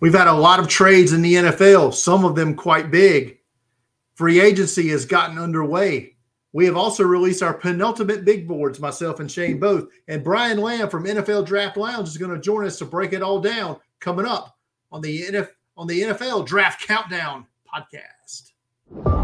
We've had a lot of trades in the NFL, some of them quite big. Free agency has gotten underway. We have also released our penultimate big boards, myself and Shane both. And Brian Lamb from NFL Draft Lounge is going to join us to break it all down coming up on the NFL, on the NFL Draft Countdown podcast.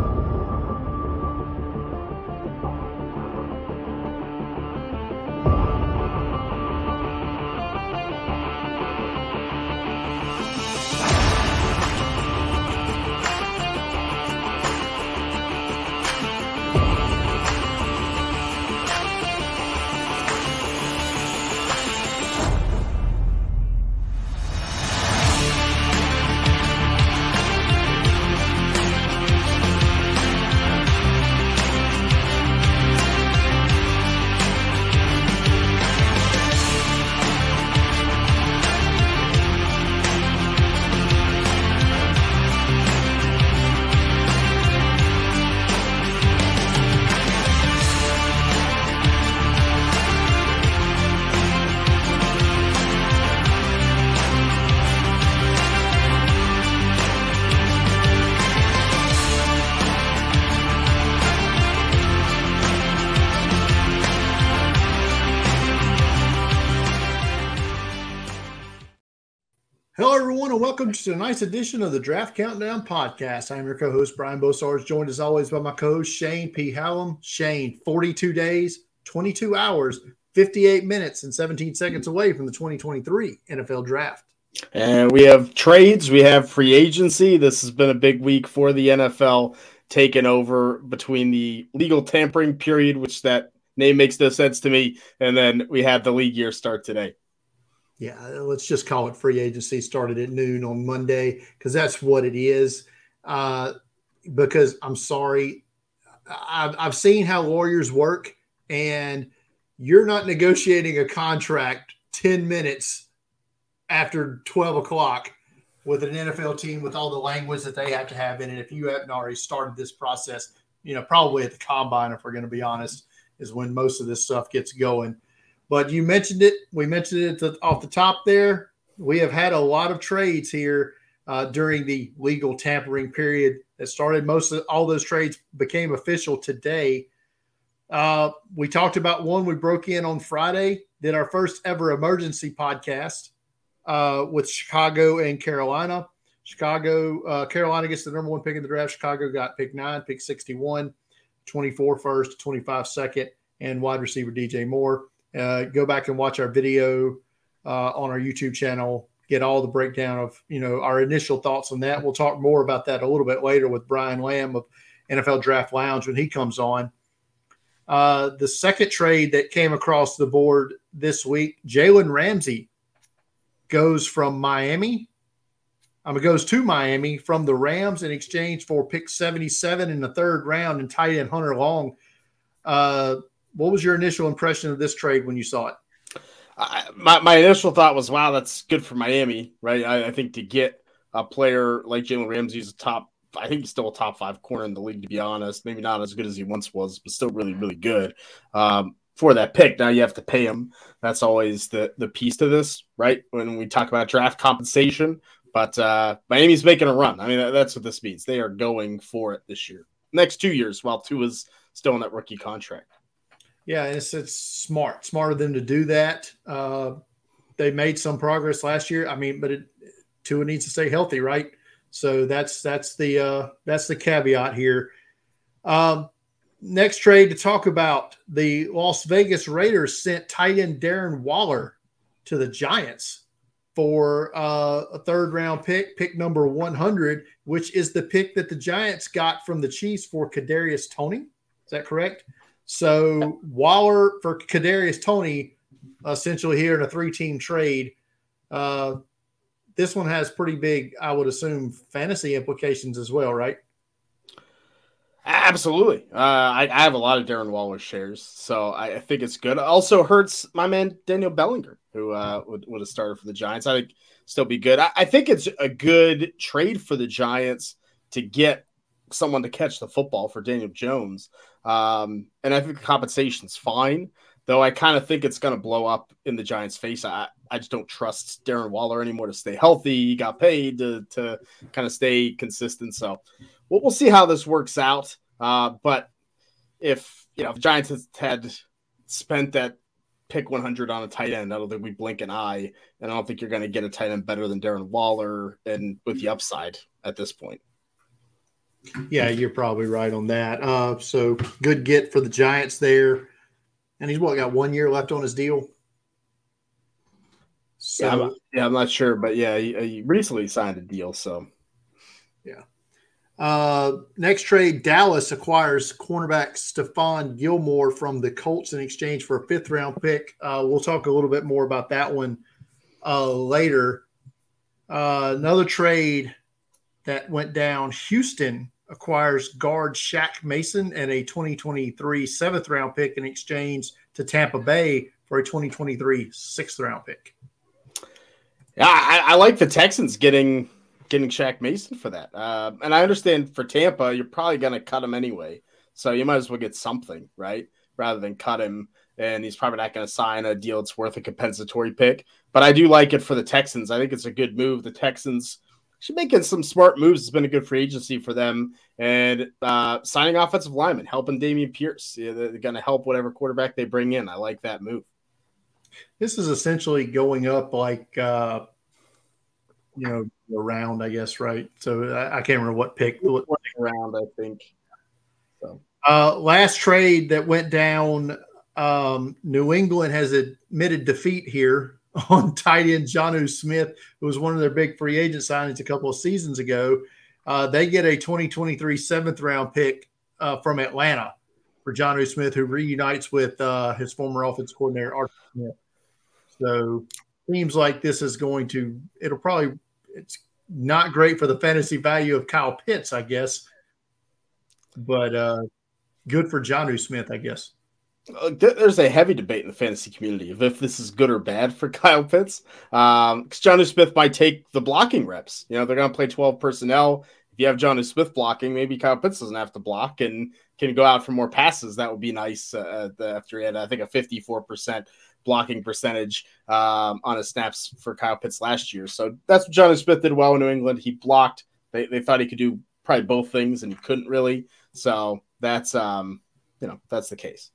And welcome to tonight's edition of the Draft Countdown podcast. I'm your co-host Brian Bosarge, joined as always by my co-host Shane P. Hallam. Shane, 42 days, 22 hours, 58 minutes, and 17 seconds away from the 2023 NFL Draft. And we have trades, we have free agency. This has been a big week for the NFL, taken over between the legal tampering period, which that name makes no sense to me, and then we had the league year start today. Yeah, let's just call it free agency. Started at noon on Monday because that's what it is. Uh, because I'm sorry, I've, I've seen how lawyers work, and you're not negotiating a contract 10 minutes after 12 o'clock with an NFL team with all the language that they have to have in it. If you haven't already started this process, you know, probably at the combine, if we're going to be honest, is when most of this stuff gets going. But you mentioned it. We mentioned it off the top there. We have had a lot of trades here uh, during the legal tampering period that started. Most of all those trades became official today. Uh, we talked about one we broke in on Friday, did our first ever emergency podcast uh, with Chicago and Carolina. Chicago, uh, Carolina gets the number one pick in the draft. Chicago got pick nine, pick 61, 24 first, 25 second, and wide receiver DJ Moore. Uh, go back and watch our video uh, on our YouTube channel. Get all the breakdown of you know our initial thoughts on that. We'll talk more about that a little bit later with Brian Lamb of NFL Draft Lounge when he comes on. Uh, the second trade that came across the board this week, Jalen Ramsey goes from Miami. Um, it goes to Miami from the Rams in exchange for pick 77 in the third round and tight end Hunter Long. Uh, what was your initial impression of this trade when you saw it? I, my, my initial thought was, wow, that's good for Miami, right? I, I think to get a player like Jalen Ramsey is a top, I think he's still a top five corner in the league, to be honest. Maybe not as good as he once was, but still really, really good. Um, for that pick, now you have to pay him. That's always the the piece to this, right? When we talk about draft compensation, but uh, Miami's making a run. I mean, that's what this means. They are going for it this year, next two years, while Tua is still in that rookie contract. Yeah, it's it's smart, smart of them to do that. Uh, they made some progress last year. I mean, but it, Tua needs to stay healthy, right? So that's that's the uh, that's the caveat here. Um, next trade to talk about the Las Vegas Raiders sent tight end Darren Waller to the Giants for uh, a third round pick, pick number 100, which is the pick that the Giants got from the Chiefs for Kadarius Toney. Is that correct? So Waller for Kadarius Toney, essentially here in a three-team trade. Uh, this one has pretty big, I would assume, fantasy implications as well, right? Absolutely. Uh, I, I, have a lot of Darren Waller shares, so I, I, think it's good. Also hurts my man Daniel Bellinger, who uh, would, would have started for the Giants. I think still be good. I, I think it's a good trade for the Giants to get someone to catch the football for Daniel Jones. Um, and I think compensation's fine. Though I kind of think it's going to blow up in the Giants' face. I, I just don't trust Darren Waller anymore to stay healthy. He got paid to, to kind of stay consistent. So we'll, we'll see how this works out. Uh, but if you know if Giants had spent that pick 100 on a tight end, I don't think we blink an eye, and I don't think you're going to get a tight end better than Darren Waller and with the upside at this point. Yeah, you're probably right on that. Uh, so good get for the Giants there, and he's what got one year left on his deal. So yeah, I'm, yeah, I'm not sure, but yeah, he, he recently signed a deal, so yeah. Uh, next trade, Dallas acquires cornerback Stephon Gilmore from the Colts in exchange for a fifth round pick. Uh, we'll talk a little bit more about that one uh, later. Uh, another trade that went down Houston acquires guard Shaq Mason and a 2023 seventh round pick in exchange to Tampa Bay for a 2023 sixth round pick. Yeah, I, I like the Texans getting getting Shaq Mason for that. Uh, and I understand for Tampa, you're probably going to cut him anyway. So you might as well get something, right? Rather than cut him. And he's probably not going to sign a deal that's worth a compensatory pick. But I do like it for the Texans. I think it's a good move. The Texans should making some smart moves. It's been a good free agency for them. And uh, signing offensive lineman, helping Dameon Pierce. Yeah, they're going to help whatever quarterback they bring in. I like that move. This is essentially going up like, uh, you know, around, I guess, right? So I, I can't remember what pick. What round, I think. So. Uh, last trade that went down, um, New England has admitted defeat here on tight end Jonnu Smith, who was one of their big free agent signings a couple of seasons ago. Uh, they get a 2023 seventh round pick uh, from Atlanta for Jonnu Smith, who reunites with uh, his former offense coordinator, Arthur Smith. So seems like this is going to, it'll probably it's not great for the fantasy value of Kyle Pitts, I guess, but uh, good for Jonnu Smith, I guess. Uh, there's a heavy debate in the fantasy community of if this is good or bad for Kyle Pitts. Um, because Jonnu Smith might take the blocking reps. You know, they're going to play 12 personnel. If you have Jonnu Smith blocking, maybe Kyle Pitts doesn't have to block and can go out for more passes. That would be nice uh, after he had, I think, a 54% blocking percentage um, on his snaps for Kyle Pitts last year. So that's what Jonnu Smith did well in New England. He blocked. They, they thought he could do probably both things, and he couldn't really. So that's um, you know that's the case.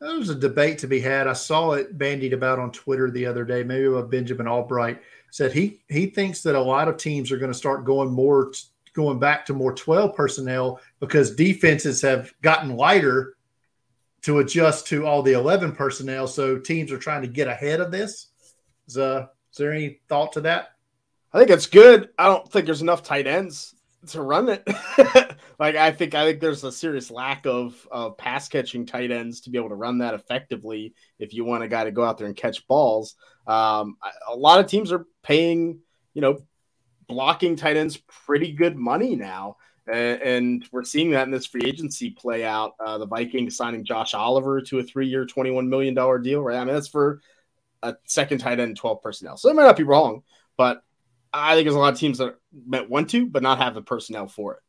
There was a debate to be had. I saw it bandied about on Twitter the other day. Maybe about Benjamin Albright said he he thinks that a lot of teams are going to start going more going back to more 12 personnel because defenses have gotten lighter to adjust to all the 11 personnel. So teams are trying to get ahead of this. Is, uh, is there any thought to that? I think it's good. I don't think there's enough tight ends to run it. like I think I think there's a serious lack of of pass catching tight ends to be able to run that effectively. If you want a guy to go out there and catch balls, um, a lot of teams are paying you know blocking tight ends pretty good money now and we're seeing that in this free agency play out. Uh, the Vikings signing Josh Oliver to a three-year, twenty-one million dollar deal, right? I mean, that's for a second tight end, twelve personnel. So it might not be wrong, but I think there's a lot of teams that want to, but not have the personnel for it.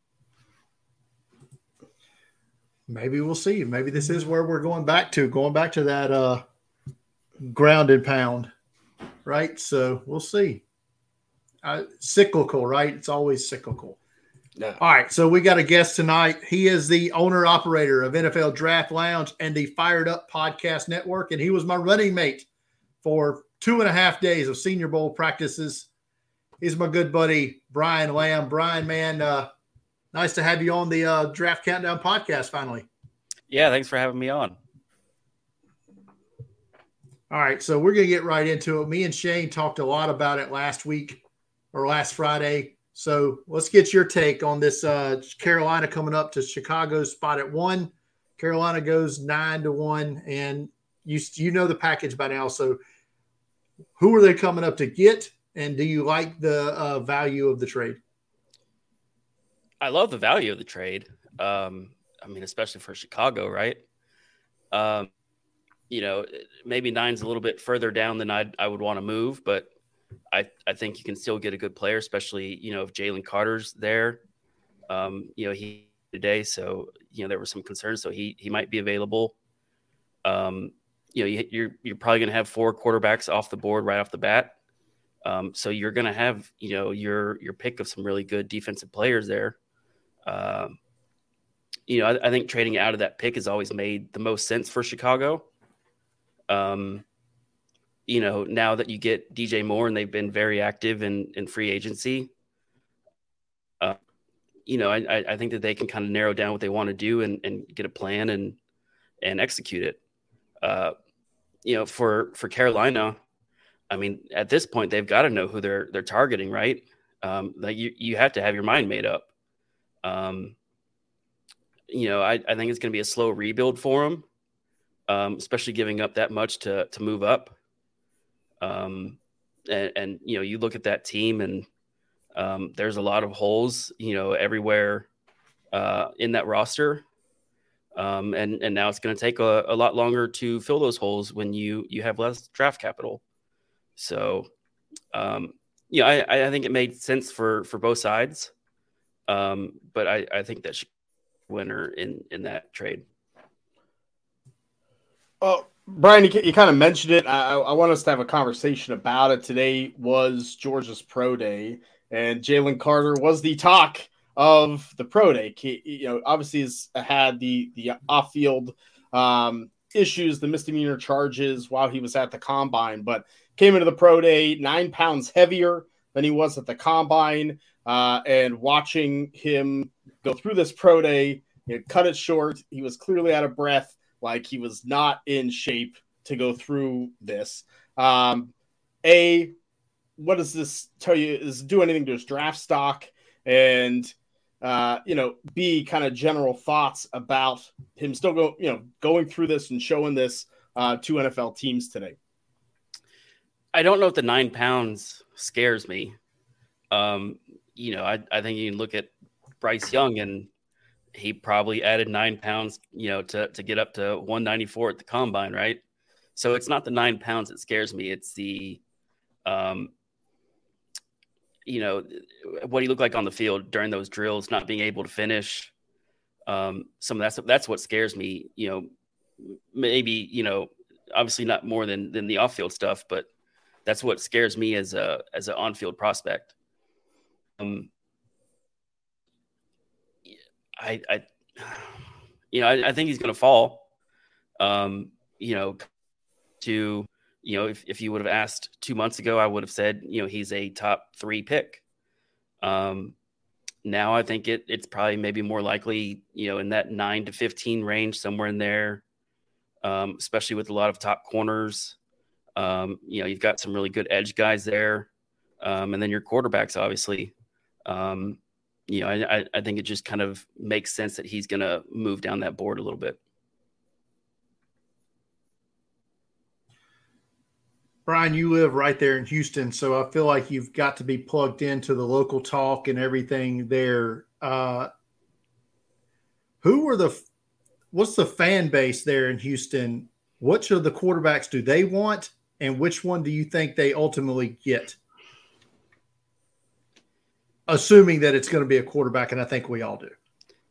Maybe we'll see. Maybe this is where we're going back to, going back to that uh, grounded pound, right? So we'll see. Uh, cyclical, right? It's always cyclical. Yeah. All right. So we got a guest tonight. He is the owner operator of NFL Draft Lounge and the Fired Up Podcast Network. And he was my running mate for two and a half days of Senior Bowl practices. He's my good buddy, Brian Lamb. Brian, man, uh, nice to have you on the uh, Draft Countdown podcast finally. Yeah. Thanks for having me on. All right. So we're going to get right into it. Me and Shane talked a lot about it last week or last Friday so let's get your take on this. Uh, Carolina coming up to Chicago's spot at one. Carolina goes nine to one, and you you know the package by now. So who are they coming up to get, and do you like the uh, value of the trade? I love the value of the trade. Um, I mean, especially for Chicago, right? Um, you know, maybe nine's a little bit further down than I I would want to move, but I, I think you can still get a good player, especially, you know, if Jalen Carter's there. Um, you know, he today, so you know, there were some concerns, so he he might be available. Um, you know, you, you're, you're probably going to have four quarterbacks off the board right off the bat. Um, so you're going to have, you know, your your pick of some really good defensive players there. Um, you know, I, I, think trading out of that pick has always made the most sense for Chicago. Um, you know, now that you get DJ Moore and they've been very active in in free agency, uh, you know, I, I think that they can kind of narrow down what they want to do and, and get a plan and and execute it. Uh, you know, for for Carolina, I mean, at this point, they've got to know who they're they're targeting, right? Um, like you you have to have your mind made up. Um, you know, I, I think it's going to be a slow rebuild for them, um, especially giving up that much to to move up. Um, and, and you know, you look at that team, and um, there's a lot of holes, you know, everywhere uh, in that roster. Um, and and now it's going to take a, a lot longer to fill those holes when you you have less draft capital. So, um, yeah, I, I think it made sense for for both sides. Um, but I, I think that she winner in in that trade. Oh, Brian, you, you kind of mentioned it. I, I want us to have a conversation about it. Today was Georgia's pro day, and Jalen Carter was the talk of the pro day. He, you know, obviously has had the the off field um, issues, the misdemeanor charges while he was at the combine, but came into the pro day nine pounds heavier than he was at the combine. Uh, and watching him go through this pro day, he had cut it short. He was clearly out of breath, like he was not in shape to go through this. Um, a, what does this tell you? Is do anything to his draft stock? And uh, you know, B, kind of general thoughts about him still go, you know, going through this and showing this uh, to NFL teams today. I don't know if the nine pounds scares me. Um, you know, I, I think you can look at Bryce Young and he probably added nine pounds, you know, to, to get up to 194 at the combine, right? So it's not the nine pounds that scares me. It's the, um, you know, what he looked like on the field during those drills, not being able to finish. Um, some of that's that's what scares me. You know, maybe you know, obviously not more than than the off field stuff, but that's what scares me as a as an on field prospect. Um, I, I, you know, I, I think he's going to fall. Um, you know, to you know, if if you would have asked two months ago, I would have said, you know, he's a top three pick. Um, now I think it it's probably maybe more likely, you know, in that nine to fifteen range, somewhere in there. Um, especially with a lot of top corners. Um, you know, you've got some really good edge guys there, um, and then your quarterbacks, obviously. Um, you know, I, I think it just kind of makes sense that he's going to move down that board a little bit. Brian, you live right there in Houston, so I feel like you've got to be plugged into the local talk and everything there. Uh, who are the what's the fan base there in Houston? Which of the quarterbacks do they want, and which one do you think they ultimately get? Assuming that it's going to be a quarterback, and I think we all do.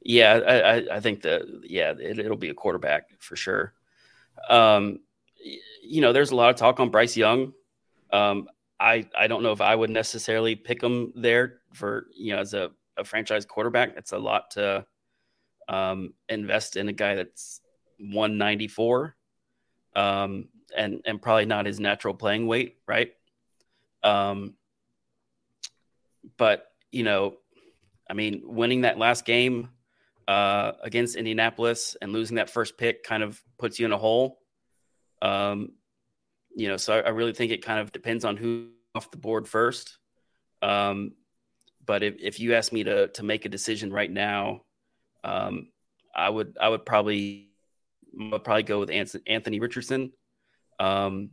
Yeah, I, I think that yeah, it, will be a quarterback for sure. Um, you know, there's a lot of talk on Bryce Young. Um, I I don't know if I would necessarily pick him there for you know as a, a franchise quarterback. It's a lot to um, invest in a guy that's 194 um, and and probably not his natural playing weight, right? Um, but you know, I mean, winning that last game uh, against Indianapolis and losing that first pick kind of puts you in a hole. Um, you know, so I, I, really think it kind of depends on who off the board first. Um, but if, if you ask me to to make a decision right now, um, I would I would probably would probably go with Anthony Richardson. Um,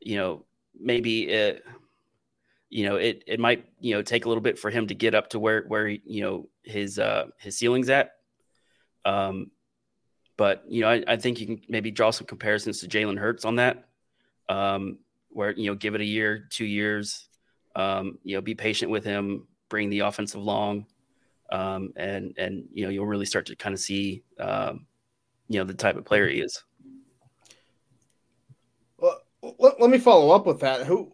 you know, maybe it, you know, it it might you know take a little bit for him to get up to where where you know his uh his ceiling's at. Um, but you know, I, I think you can maybe draw some comparisons to Jalen Hurts on that, um, where you know, give it a year, two years, um, you know, be patient with him, bring the offensive long, um, and and you know, you'll really start to kind of see, um, you know, the type of player he is. Let, let me follow up with that. Who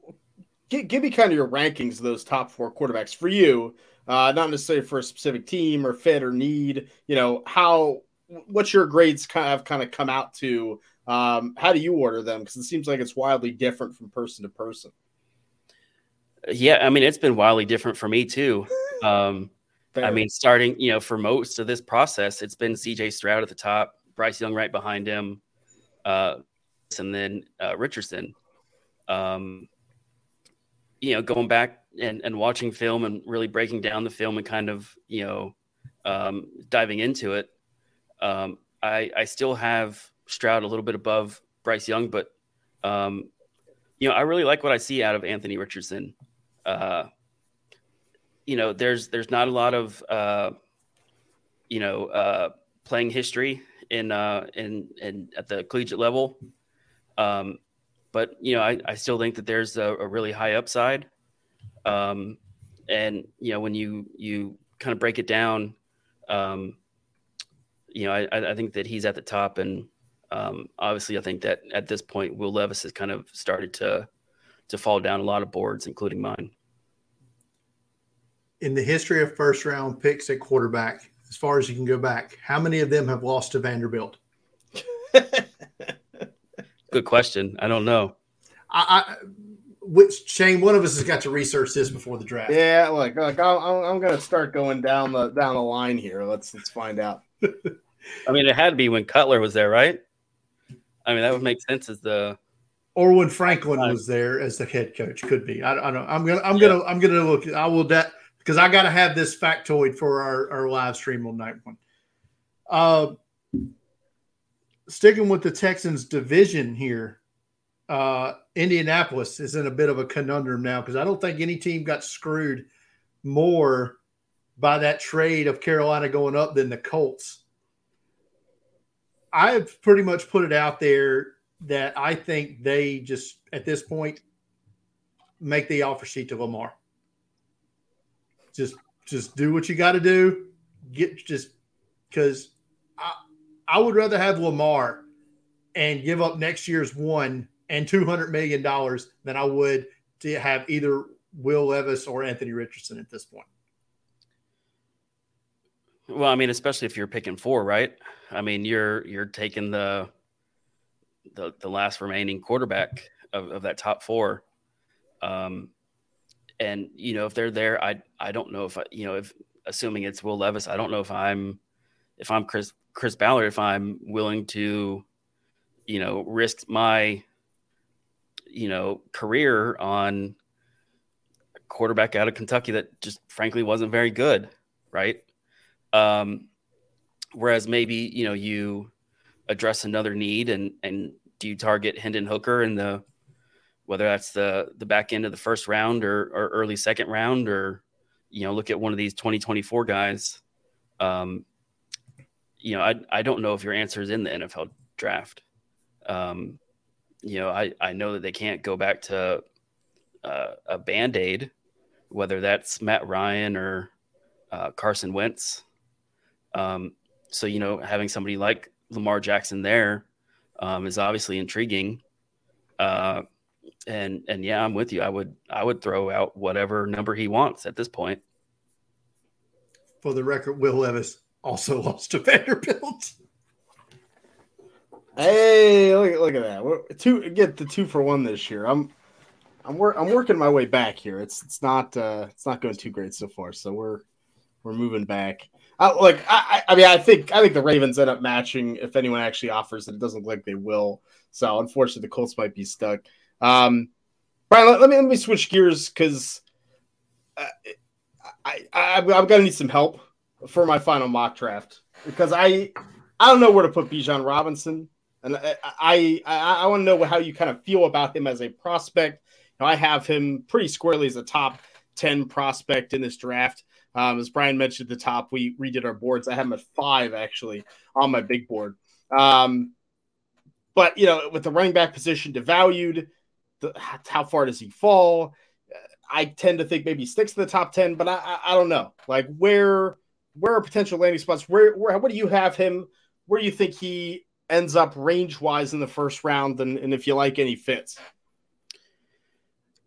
give, give me kind of your rankings of those top four quarterbacks for you, uh, not necessarily for a specific team or fit or need. You know how what's your grades kind of kind of come out to? Um, how do you order them? Because it seems like it's wildly different from person to person. Yeah, I mean it's been wildly different for me too. Um, I mean, starting you know for most of this process, it's been C.J. Stroud at the top, Bryce Young right behind him, uh, and then uh, Richardson. Um, you know, going back and, and watching film and really breaking down the film and kind of, you know, um, diving into it, um, I, I still have Stroud a little bit above Bryce Young, but, um, you know, I really like what I see out of Anthony Richardson. Uh, you know, there's there's not a lot of, uh, you know, uh, playing history in uh, in in at the collegiate level. Um, but you know, I, I still think that there's a, a really high upside. Um, and you know, when you you kind of break it down, um, you know, I, I think that he's at the top, and um, obviously, I think that at this point, Will Levis has kind of started to to fall down a lot of boards, including mine. In the history of first round picks at quarterback, as far as you can go back, how many of them have lost to Vanderbilt? Good question. I don't know. I, I which Shane, one of us has got to research this before the draft. Yeah, look, look, I'm, I'm going to start going down the down the line here. Let's let's find out. I mean, it had to be when Cutler was there, right? I mean, that would make sense as the or when Franklin was there as the head coach. Could be. I, I don't. Know. I'm gonna. I'm gonna. I'm gonna look. I will. that because I got to have this factoid for our, our live stream on night one. Uh, sticking with the Texans division here, uh, Indianapolis is in a bit of a conundrum now because I don't think any team got screwed more by that trade of Carolina going up than the Colts. I've pretty much put it out there that I think they just at this point make the offer sheet to Lamar. Just just do what you got to do. Get just because I would rather have Lamar and give up next year's one and two hundred million dollars than I would to have either Will Levis or Anthony Richardson at this point. Well, I mean, especially if you're picking four, right? I mean, you're you're taking the the, the last remaining quarterback of, of that top four. Um, and you know, if they're there, I I don't know if I, you know if assuming it's Will Levis, I don't know if I'm if I'm Chris Chris Ballard if I'm willing to, you know, risk my, you know, career on a quarterback out of Kentucky that just frankly wasn't very good, right? Um, whereas maybe you know you address another need and and do you target Hendon Hooker in the whether that's the the back end of the first round or, or early second round or you know look at one of these 2024 guys um, you know, I I don't know if your answer is in the NFL draft. Um, you know, I I know that they can't go back to uh, a band aid, whether that's Matt Ryan or uh, Carson Wentz. Um, so you know, having somebody like Lamar Jackson there um, is obviously intriguing. Uh, and and yeah, I'm with you. I would I would throw out whatever number he wants at this point. For the record, Will Levis also lost to Vanderbilt. Hey, look, look at that. We're, two get the two for one this year. I'm I'm wor- I'm working my way back here. It's it's not uh it's not going too great so far. So we're we're moving back. Uh, like I, I mean I think I think the Ravens end up matching if anyone actually offers it. It doesn't look like they will. So unfortunately the Colts might be stuck. Um, Brian, let, let me let me switch gears because uh, I, I I'm gonna need some help for my final mock draft because I I don't know where to put Bijan Robinson, and I I, I, I want to know how you kind of feel about him as a prospect. You know, I have him pretty squarely as a top ten prospect in this draft. Um, as Brian mentioned at the top, we redid our boards. I have him at five actually on my big board. Um, but you know, with the running back position devalued, the, how far does he fall? I tend to think maybe sticks to the top ten, but I, I, I don't know. Like where where are potential landing spots? Where, where, what do you have him? Where do you think he ends up range wise in the first round? And, and if you like any fits?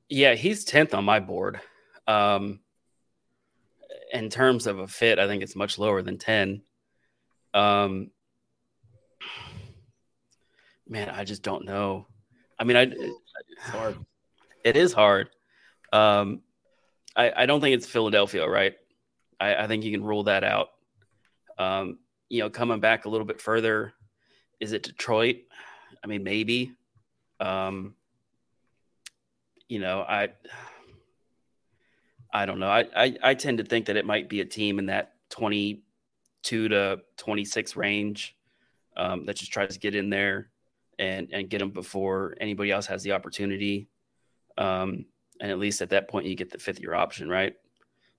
Yeah, he's tenth on my board. Um, in terms of a fit, I think it's much lower than ten. Um, man, I just don't know. I mean, I it's hard. It is hard. Um, I, I don't think it's Philadelphia, right? I, I think you can rule that out. Um, you know, coming back a little bit further, is it Detroit? I mean, maybe. Um, you know, I I don't know. I, I I tend to think that it might be a team in that twenty two to twenty six range um, that just tries to get in there and and get them before anybody else has the opportunity. Um, and at least at that point, you get the fifth year option, right?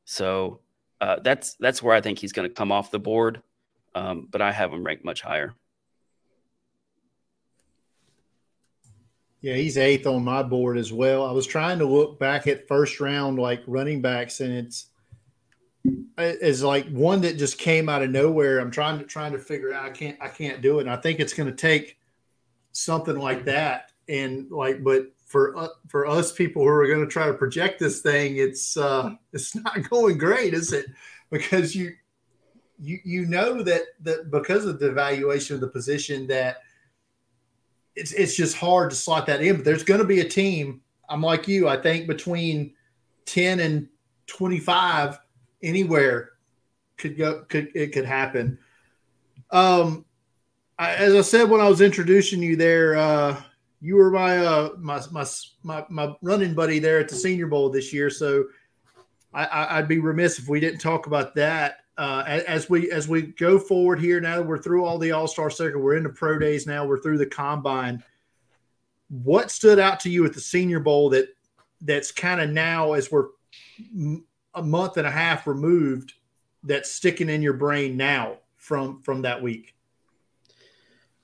So uh, that's that's where I think he's going to come off the board. Um, but I have him ranked much higher. Yeah, he's eighth on my board as well. I was trying to look back at first round like running backs, and it's is like one that just came out of nowhere. I'm trying to trying to figure out. I can't I can't do it. And I think it's going to take something like that. And like, but for uh, for us people who are going to try to project this thing, it's uh, it's not going great, is it? Because you you you know that that because of the evaluation of the position that it's it's just hard to slot that in. But there's going to be a team. I'm like you. I think between ten and twenty five, anywhere could go. Could it could happen? Um, I, as I said when I was introducing you there, uh, you were my, uh, my my my my running buddy there at the Senior Bowl this year. So I, would be remiss if we didn't talk about that uh, as we as we go forward here. Now that we're through all the All Star circuit, we're into pro days now. We're through the combine. What stood out to you at the Senior Bowl that that's kind of now as we're a month and a half removed that's sticking in your brain now from from that week?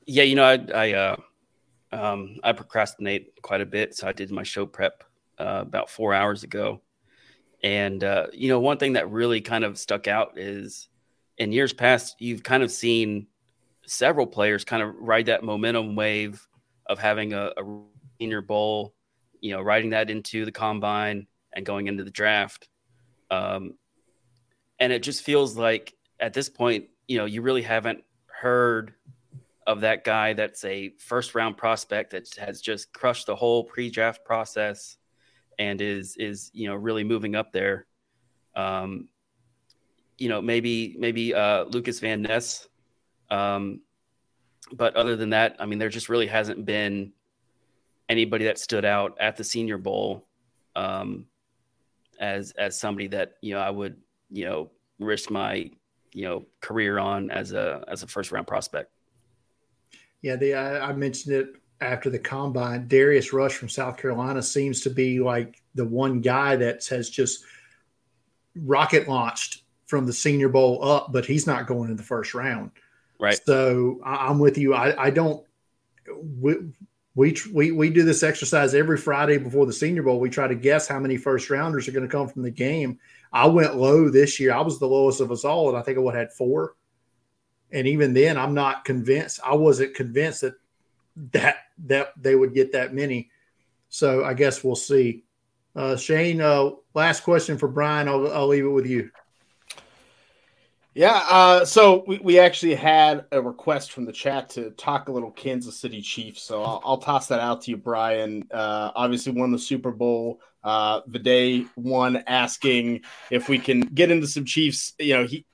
Yeah, you know, I I, uh, um, I procrastinate quite a bit, so I did my show prep uh, about four hours ago, and uh, you know, one thing that really kind of stuck out is in years past, you've kind of seen several players kind of ride that momentum wave of having a, a senior bowl, you know, riding that into the combine and going into the draft. Um, and it just feels like at this point, you know, you really haven't heard of that guy that's a first round prospect that has just crushed the whole pre-draft process and is is you know really moving up there. Um, you know, maybe maybe uh, Lucas Van Ness. Um, but other than that, I mean, there just really hasn't been anybody that stood out at the Senior Bowl um, as as somebody that you know I would you know risk my you know career on as a as a first round prospect. Yeah, the I, I mentioned it after the combine. Darius Rush from South Carolina seems to be like the one guy that has just rocket launched from the Senior Bowl up, but he's not going in the first round. Right. So I, am with you. I, I don't. We, we, we we do this exercise every Friday before the Senior Bowl. We try to guess how many first rounders are going to come from the game. I went low this year. I was the lowest of us all, and I think I would had four. And even then, I'm not convinced. I wasn't convinced that that that they would get that many. So I guess we'll see. Uh, Shane, uh, last question for Brian. I'll, I'll leave it with you. Yeah, uh, so we, we actually had a request from the chat to talk a little Kansas City Chiefs. So I'll, I'll toss that out to you, Brian. Uh, obviously, won the Super Bowl. Uh, the day one asking if we can get into some Chiefs. You know, he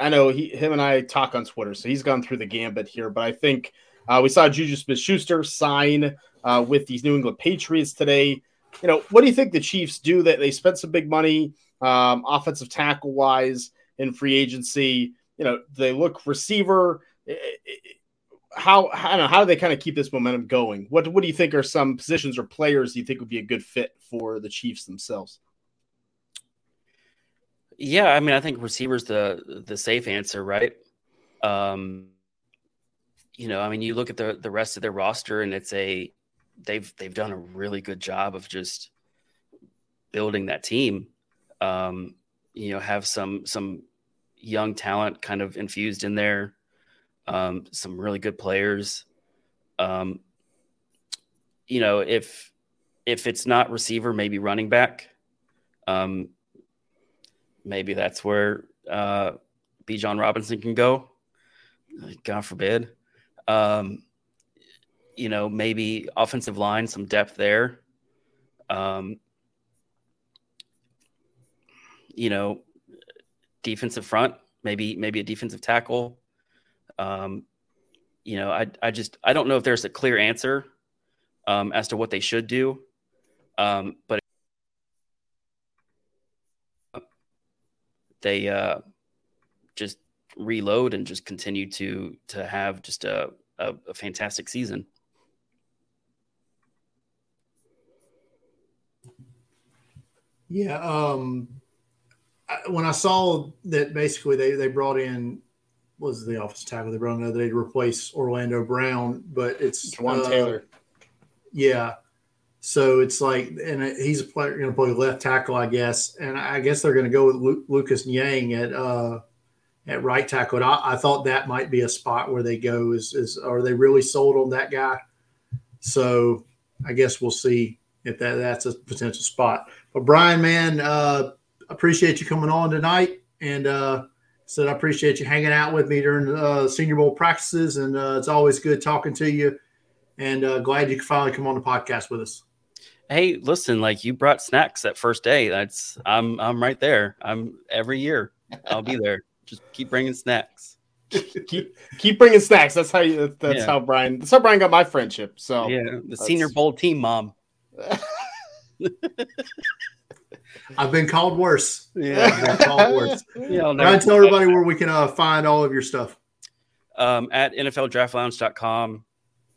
I know he, him and I talk on Twitter, so he's gone through the gambit here. But I think uh, we saw Juju Smith-Schuster sign uh, with these New England Patriots today. You know, what do you think the Chiefs do? That they spent some big money, um, offensive tackle wise, in free agency. You know, they look receiver. How how, know, how do they kind of keep this momentum going? What what do you think are some positions or players you think would be a good fit for the Chiefs themselves? Yeah, I mean, I think receivers the the safe answer, right? Um, you know, I mean, you look at the the rest of their roster, and it's a they've they've done a really good job of just building that team. Um, you know, have some some young talent kind of infused in there, um, some really good players. Um, you know, if if it's not receiver, maybe running back. Um, maybe that's where uh, Bijan Robinson can go. God forbid. Um, you know, maybe offensive line, some depth there. Um, you know, defensive front, maybe maybe a defensive tackle. Um, you know, I I just I don't know if there's a clear answer um, as to what they should do, um, but they uh, just reload and just continue to to have just a, a, a fantastic season. Yeah. Um, I, when I saw that basically they, they brought in was the office tackle they brought in they replace Orlando Brown, but it's Jawaan uh, Taylor. Yeah. So it's like, and he's a player going to play left tackle, I guess, and I guess they're going to go with Lu- Lucas Niang at uh, at right tackle. I, I, thought that might be a spot where they go. Is is are they really sold on that guy? So I guess we'll see if that that's a potential spot. But Brian, man, uh, appreciate you coming on tonight, and uh, said I appreciate you hanging out with me during uh, Senior Bowl practices, and uh, it's always good talking to you. And uh, glad you could finally come on the podcast with us. Hey, listen, like you brought snacks that first day. That's I'm I'm right there. I'm every year. I'll be there. Just keep bringing snacks. keep keep bringing snacks. That's how you. That's yeah. how Brian. That's how Brian got my friendship. So yeah, the that's... Senior Bowl team mom. I've been called worse. Yeah, called worse. Yeah, Brian, tell everybody where we can uh, find all of your stuff. Um, at NFLDraftLounge.com,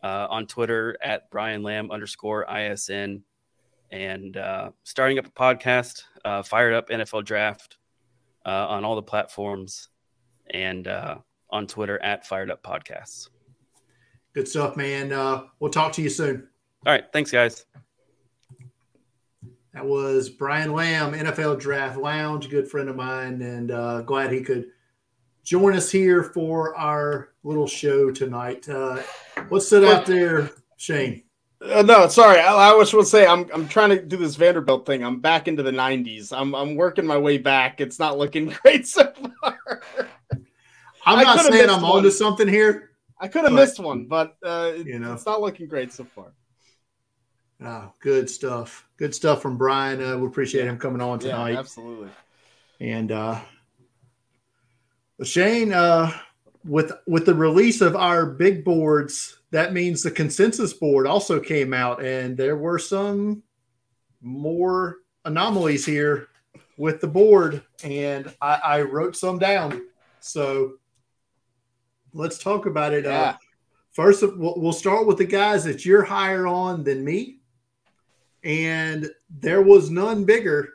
uh, on Twitter at Brian Lamb underscore ISN, and uh, starting up a podcast, uh, Fired Up NFL Draft, uh, on all the platforms, and uh, on Twitter at Fired Up Podcasts. Good stuff, man. Uh, we'll talk to you soon. All right. Thanks, guys. That was Brian Lamb, NFL Draft Lounge, good friend of mine, and uh, glad he could join us here for our little show tonight. Uh, what stood out there, Shane? Uh, no, sorry. I, I was going to say I'm I'm trying to do this Vanderbilt thing. I'm back into the '90s. I'm I'm working my way back. It's not looking great so far. I'm I not saying I'm on onto something here. I could have missed one, but uh, you know, it's not looking great so far. Oh, good stuff. Good stuff from Brian. Uh, we appreciate him coming on tonight. Yeah, absolutely. And uh, Shane, uh, with with the release of our big boards, that means the consensus board also came out, and there were some more anomalies here with the board, and I, I wrote some down. So let's talk about it. Uh, yeah. Uh, first, we'll, we'll start with the guys that you're higher on than me and there was none bigger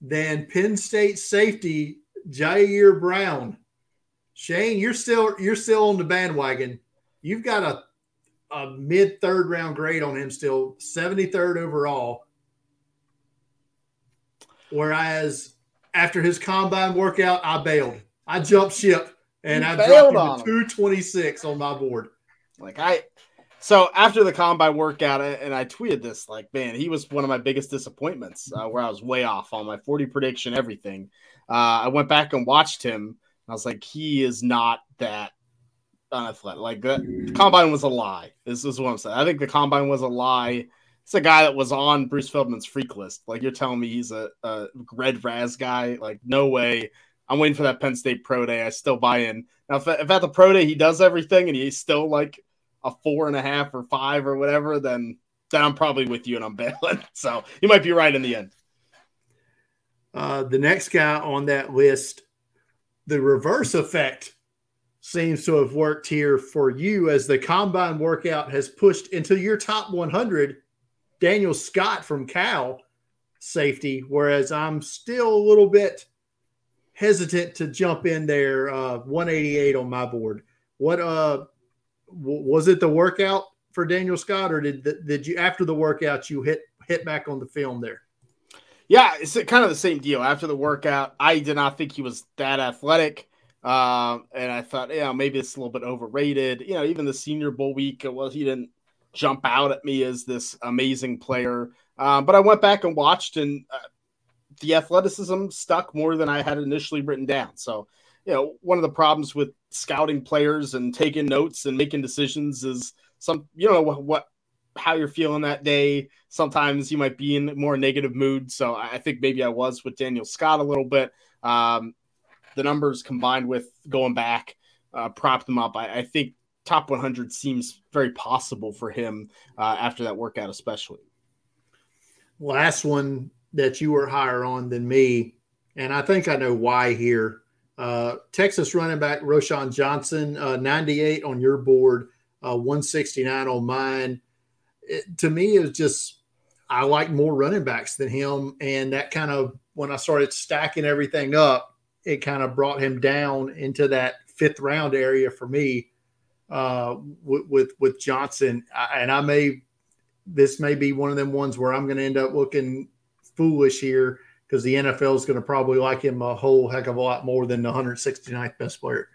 than Penn State safety Ji'Ayir Brown. Shane, you're still you're still on the bandwagon. You've got a a mid third round grade on him still, 73rd overall. Whereas after his combine workout, I bailed. I jumped ship and you I dropped him to 226 on my board. Like I so after the combine workout, and I tweeted this, like, man, he was one of my biggest disappointments, uh, where I was way off on my 40 prediction, everything. Uh, I went back and watched him. I was like, he is not that unathletic. Like the combine was a lie. This is what I'm saying. I think the combine was a lie. It's a guy that was on Bruce Feldman's freak list. Like you're telling me he's a, a red RAS guy. Like no way. I'm waiting for that Penn State pro day. I still buy in. Now if, if at the pro day he does everything and he's still like a four and a half or five or whatever, then then I'm probably with you and I'm bailing. So you might be right in the end. Uh, the next guy on that list, the reverse effect seems to have worked here for you as the combine workout has pushed into your top 100 Daniel Scott from Cal safety, whereas I'm still a little bit hesitant to jump in there. Uh, 188 on my board. What uh was it the workout for Daniel Scott, or did did you after the workout you hit hit back on the film there? Yeah, it's kind of the same deal. After the workout, I did not think he was that athletic. Um, and I thought, know, maybe it's a little bit overrated. You know, even the Senior Bowl week, well, he didn't jump out at me as this amazing player. Uh, but I went back and watched, and uh, the athleticism stuck more than I had initially written down. So, you know, one of the problems with scouting players and taking notes and making decisions is some you know what, what how you're feeling that day. Sometimes you might be in more negative mood. So I think maybe I was with Daniel Scott a little bit. Um, the numbers combined with going back uh, prop them up. I, I, think top 100 seems very possible for him uh, after that workout, especially. Last one that you were higher on than me, and I think I know why here. Uh, Texas running back Roschon Johnson, uh, 98 on your board, uh, 169 on mine. It, to me, it's just I like more running backs than him, and that kind of when I started stacking everything up, it kind of brought him down into that fifth round area for me uh, with, with, with Johnson. I, and I may this may be one of them ones where I'm going to end up looking foolish here because the NFL is going to probably like him a whole heck of a lot more than the 169th best player.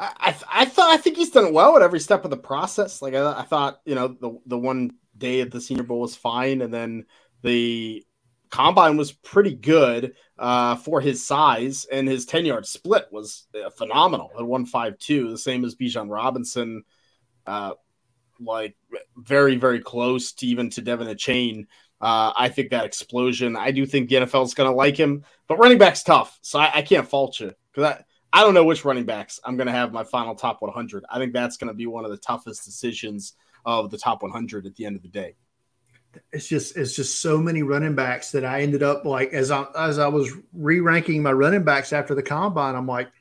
I, I thought I think he's done well at every step of the process. Like I, I thought, you know, the the one day at the Senior Bowl was fine, and then the combine was pretty good uh, for his size, and his 10 yard split was uh, phenomenal at 152, the same as Bijan Robinson, uh, like very, very close to even to De'Von Achane. Uh, I think that explosion, I do think the NFL is going to like him, but running back's tough. So I, I can't fault you because I, don't know which running backs I'm going to have my final top 100. I think that's going to be one of the toughest decisions of the top 100 at the end of the day. It's just it's just so many running backs that I ended up like as I as I was re-ranking my running backs after the combine, I'm like,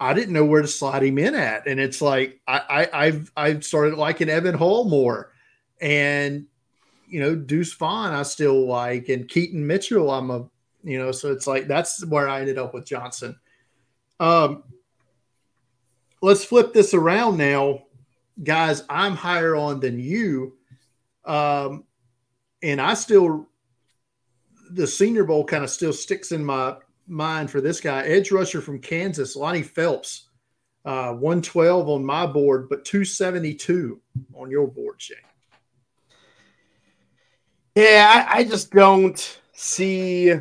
I didn't know where to slide him in at, and it's like I, I have I've started liking Evan Hull more, and you know Deuce Vaughn I still like, and Keaton Mitchell I'm a you know so it's like that's where I ended up with Johnson. Um, let's flip this around now, guys. I'm higher on than you um, and I still, the Senior Bowl kind of still sticks in my mind for this guy, edge rusher from Kansas, Lonnie Phelps, uh, 112 on my board, but 272 on your board, Shane. Yeah, I, I just don't see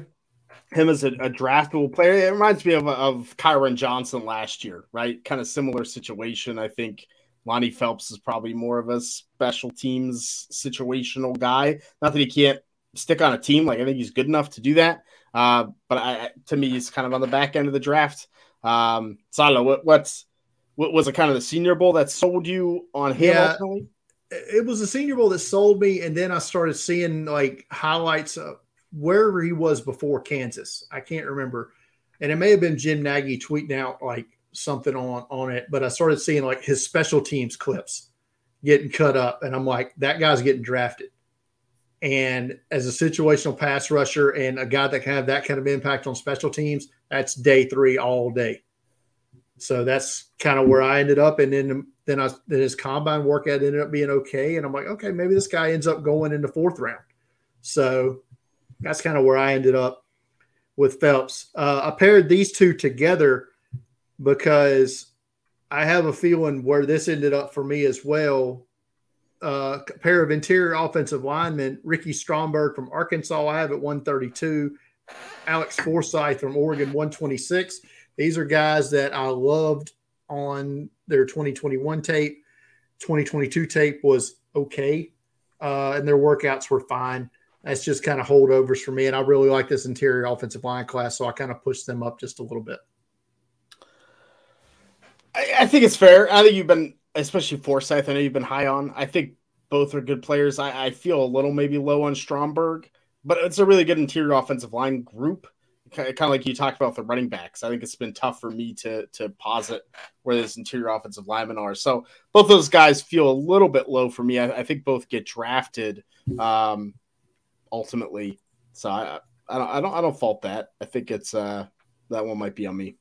him as a, a, draftable player. It reminds me of, of Kyron Johnson last year, right? Kind of similar situation. I think – Lonnie Phelps is probably more of a special teams situational guy. Not that he can't stick on a team. Like I think he's good enough to do that. Uh, but I, to me, he's kind of on the back end of the draft. Um, so I don't know what what's what was it kind of the Senior Bowl that sold you on him yeah, ultimately? It was the Senior Bowl that sold me, and then I started seeing like highlights of wherever he was before Kansas. I can't remember, and it may have been Jim Nagy tweeting out like something on on it, but I started seeing like his special teams clips getting cut up, and I'm like, that guy's getting drafted. And as a situational pass rusher and a guy that can have that kind of impact on special teams, that's day three all day. So that's kind of where I ended up. And then then I then his combine workout ended up being okay. And I'm like, okay, maybe this guy ends up going in the fourth round. So that's kind of where I ended up with Phelps. Uh, I paired these two together because I have a feeling where this ended up for me as well. Uh, a pair of interior offensive linemen, Ricky Stromberg from Arkansas, I have at 132, Alex Forsyth from Oregon, 126. These are guys that I loved on their 2021 tape. 2022 tape was okay, uh, and their workouts were fine. That's just kind of holdovers for me. And I really like this interior offensive line class, so I kind of pushed them up just a little bit. I, I, think it's fair. I think you've been, especially Forsyth. I know you've been high on. I think both are good players. I, I feel a little maybe low on Stromberg, but it's a really good interior offensive line group. Kind of like you talked about the running backs. I think it's been tough for me to to posit where this interior offensive linemen are. So both those guys feel a little bit low for me. I, I think both get drafted um, ultimately. So I, I don't I don't I don't fault that. I think it's uh, that one might be on me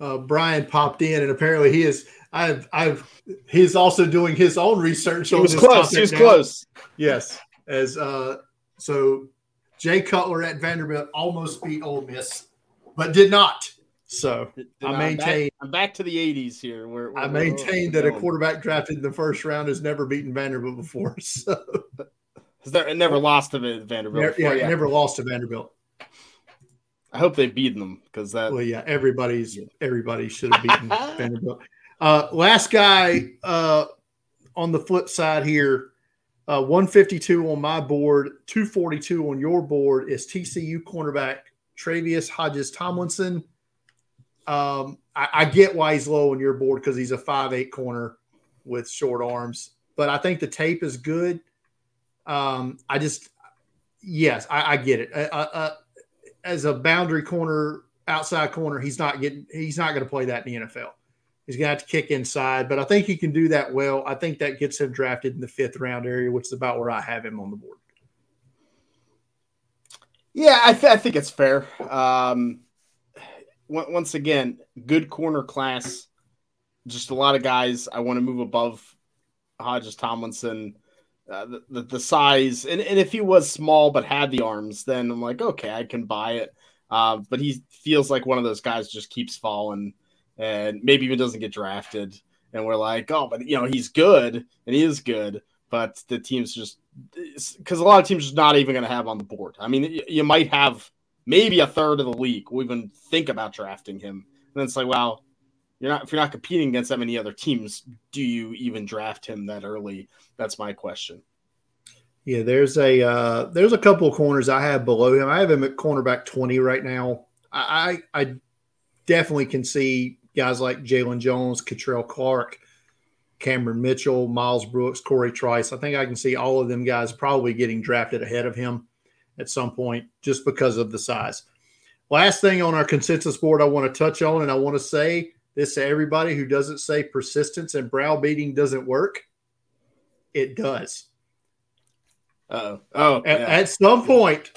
uh, Brian popped in, and apparently he is. I've, I've, he's also doing his own research. He was close. He was now. close. Yes, as uh, so, Jay Cutler at Vanderbilt almost beat Ole Miss, but did not. So Then I I'm maintain Back, I'm back to the '80s here. Where, where I maintain that a quarterback drafted in the first round has never beaten Vanderbilt before. So Has there- it never lost to Vanderbilt. Ne- yeah, before, never lost to Vanderbilt. I hope they beat them because that. Well, yeah, everybody's everybody should have beaten Vanderbilt. Uh, last guy uh, on the flip side here, uh, 152 on my board, 242 on your board is TCU cornerback Tre'Vius Hodges Tomlinson. Um, I, I get why he's low on your board because he's a five-eight corner with short arms, but I think the tape is good. Um, I just, yes, I, I get it. Uh, uh, as a boundary corner, outside corner, he's not getting, he's not going to play that in the NFL. He's going to have to kick inside, but I think he can do that well. I think that gets him drafted in the fifth round area, which is about where I have him on the board. Yeah, I, th- I think it's fair. Um, once again, good corner class. Just a lot of guys I want to move above Hodges Tomlinson. Uh, the, the, size, and, and if he was small but had the arms, then I'm like, okay, I can buy it. Uh, but he feels like one of those guys just keeps falling and maybe even doesn't get drafted. And we're like, oh, but you know, he's good and he is good, but the team's just because a lot of teams are not even going to have on the board. I mean, you might have maybe a third of the league will even think about drafting him. And it's like, well, you're not if you're not competing against that many other teams, do you even draft him that early? That's my question. Yeah, there's a uh, there's a couple of corners I have below him. I have him at cornerback twenty right now. I I, definitely can see guys like Jalen Jones, Kei'Trel Clark, Cameron Mitchell, Miles Brooks, Corey Trice. I think I can see all of them guys probably getting drafted ahead of him at some point just because of the size. Last thing on our consensus board I want to touch on, and I want to say this to everybody who doesn't say persistence and browbeating doesn't work. It does. Uh-oh. Oh, At, yeah. at some point,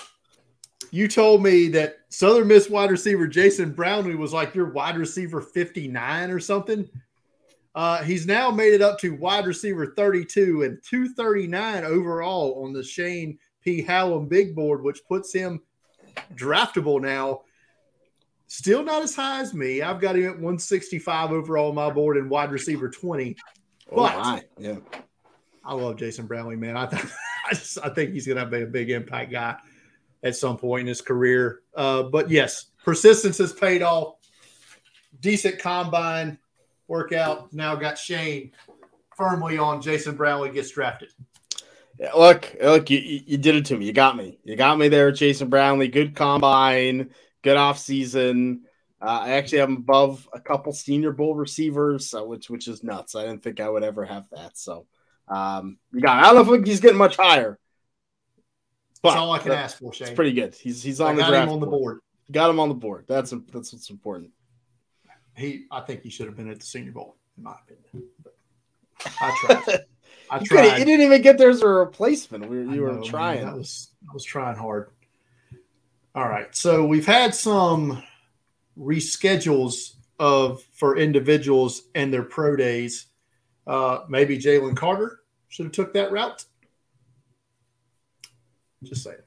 you told me that Southern Miss wide receiver Jason Brownlee was like your wide receiver 59 or something. Uh, he's now made it up to wide receiver 32 and 239 overall on the Shane P. Hallam big board, which puts him draftable now. Still not as high as me. I've got him at 165 overall on my board and wide receiver 20. oh, but- my. yeah. I love Jason Brownlee, man. I, th- I, just, I think he's going to be a big impact guy at some point in his career. Uh, but yes, persistence has paid off. Decent combine workout. Now got Shane firmly on Jason Brownlee gets drafted. Look, look, you, you did it to me. You got me. You got me there, Jason Brownlee. Good combine, good off season. Uh, I actually have him above a couple Senior Bowl receivers, uh, which which is nuts. I didn't think I would ever have that. So um, you got. I don't know if he's getting much higher. That's all I can that- ask for, Shane. It's pretty good. He's he's I on the got draft him on the board. Got him on the board. That's that's what's important. He, I think he should have been at the Senior Bowl, in my opinion. But I tried. I You, tried. you didn't even get there as a replacement. We, I you were know, man. trying. I was I was trying hard. All right. So we've had some reschedules of for individuals and their pro days. Uh, maybe Jalen Carter should have took that route. Just saying.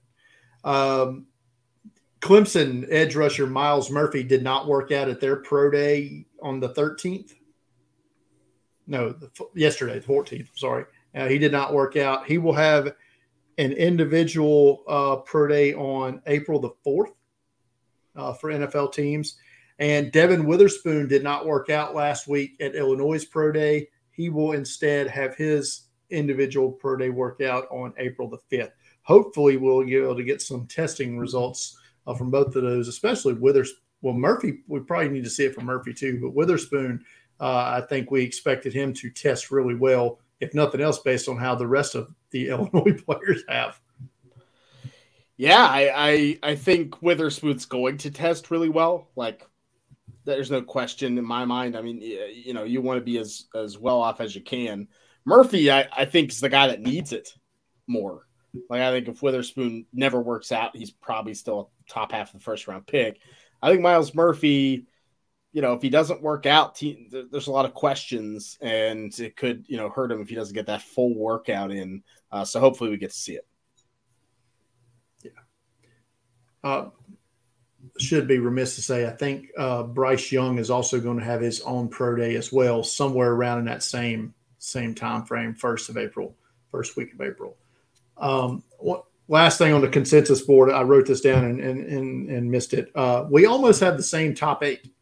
Um, Clemson edge rusher Myles Murphy did not work out at their pro day on the 13th. No, the, yesterday, the 14th. Sorry. Uh, he did not work out. He will have an individual uh, pro day on April the 4th uh, for NFL teams. And Devon Witherspoon did not work out last week at Illinois' pro day. He will instead have his individual pro day workout on April the 5th. Hopefully, we'll be able to get some testing results uh, from both of those, especially Witherspoon. Well, Murphy, we probably need to see it from Murphy too, but Witherspoon, uh, I think we expected him to test really well, if nothing else, based on how the rest of the Illinois players have. Yeah, I, I I think Witherspoon's going to test really well. Like, there's no question in my mind. I mean, you know, you want to be as as well off as you can. Murphy, I, I think is the guy that needs it more. Like, I think if Witherspoon never works out, he's probably still a top half of the first round pick. I think Myles Murphy, you know, if he doesn't work out, there- there's a lot of questions, and it could, you know, hurt him if he doesn't get that full workout in. Uh, so hopefully we get to see it. Uh, should be remiss to say, I think uh, Bryce Young is also going to have his own pro day as well, somewhere around in that same same time frame, first of April, first week of April. Um, what, last thing on the consensus board, I wrote this down and and, and, and missed it. Uh, we almost had the same top eight.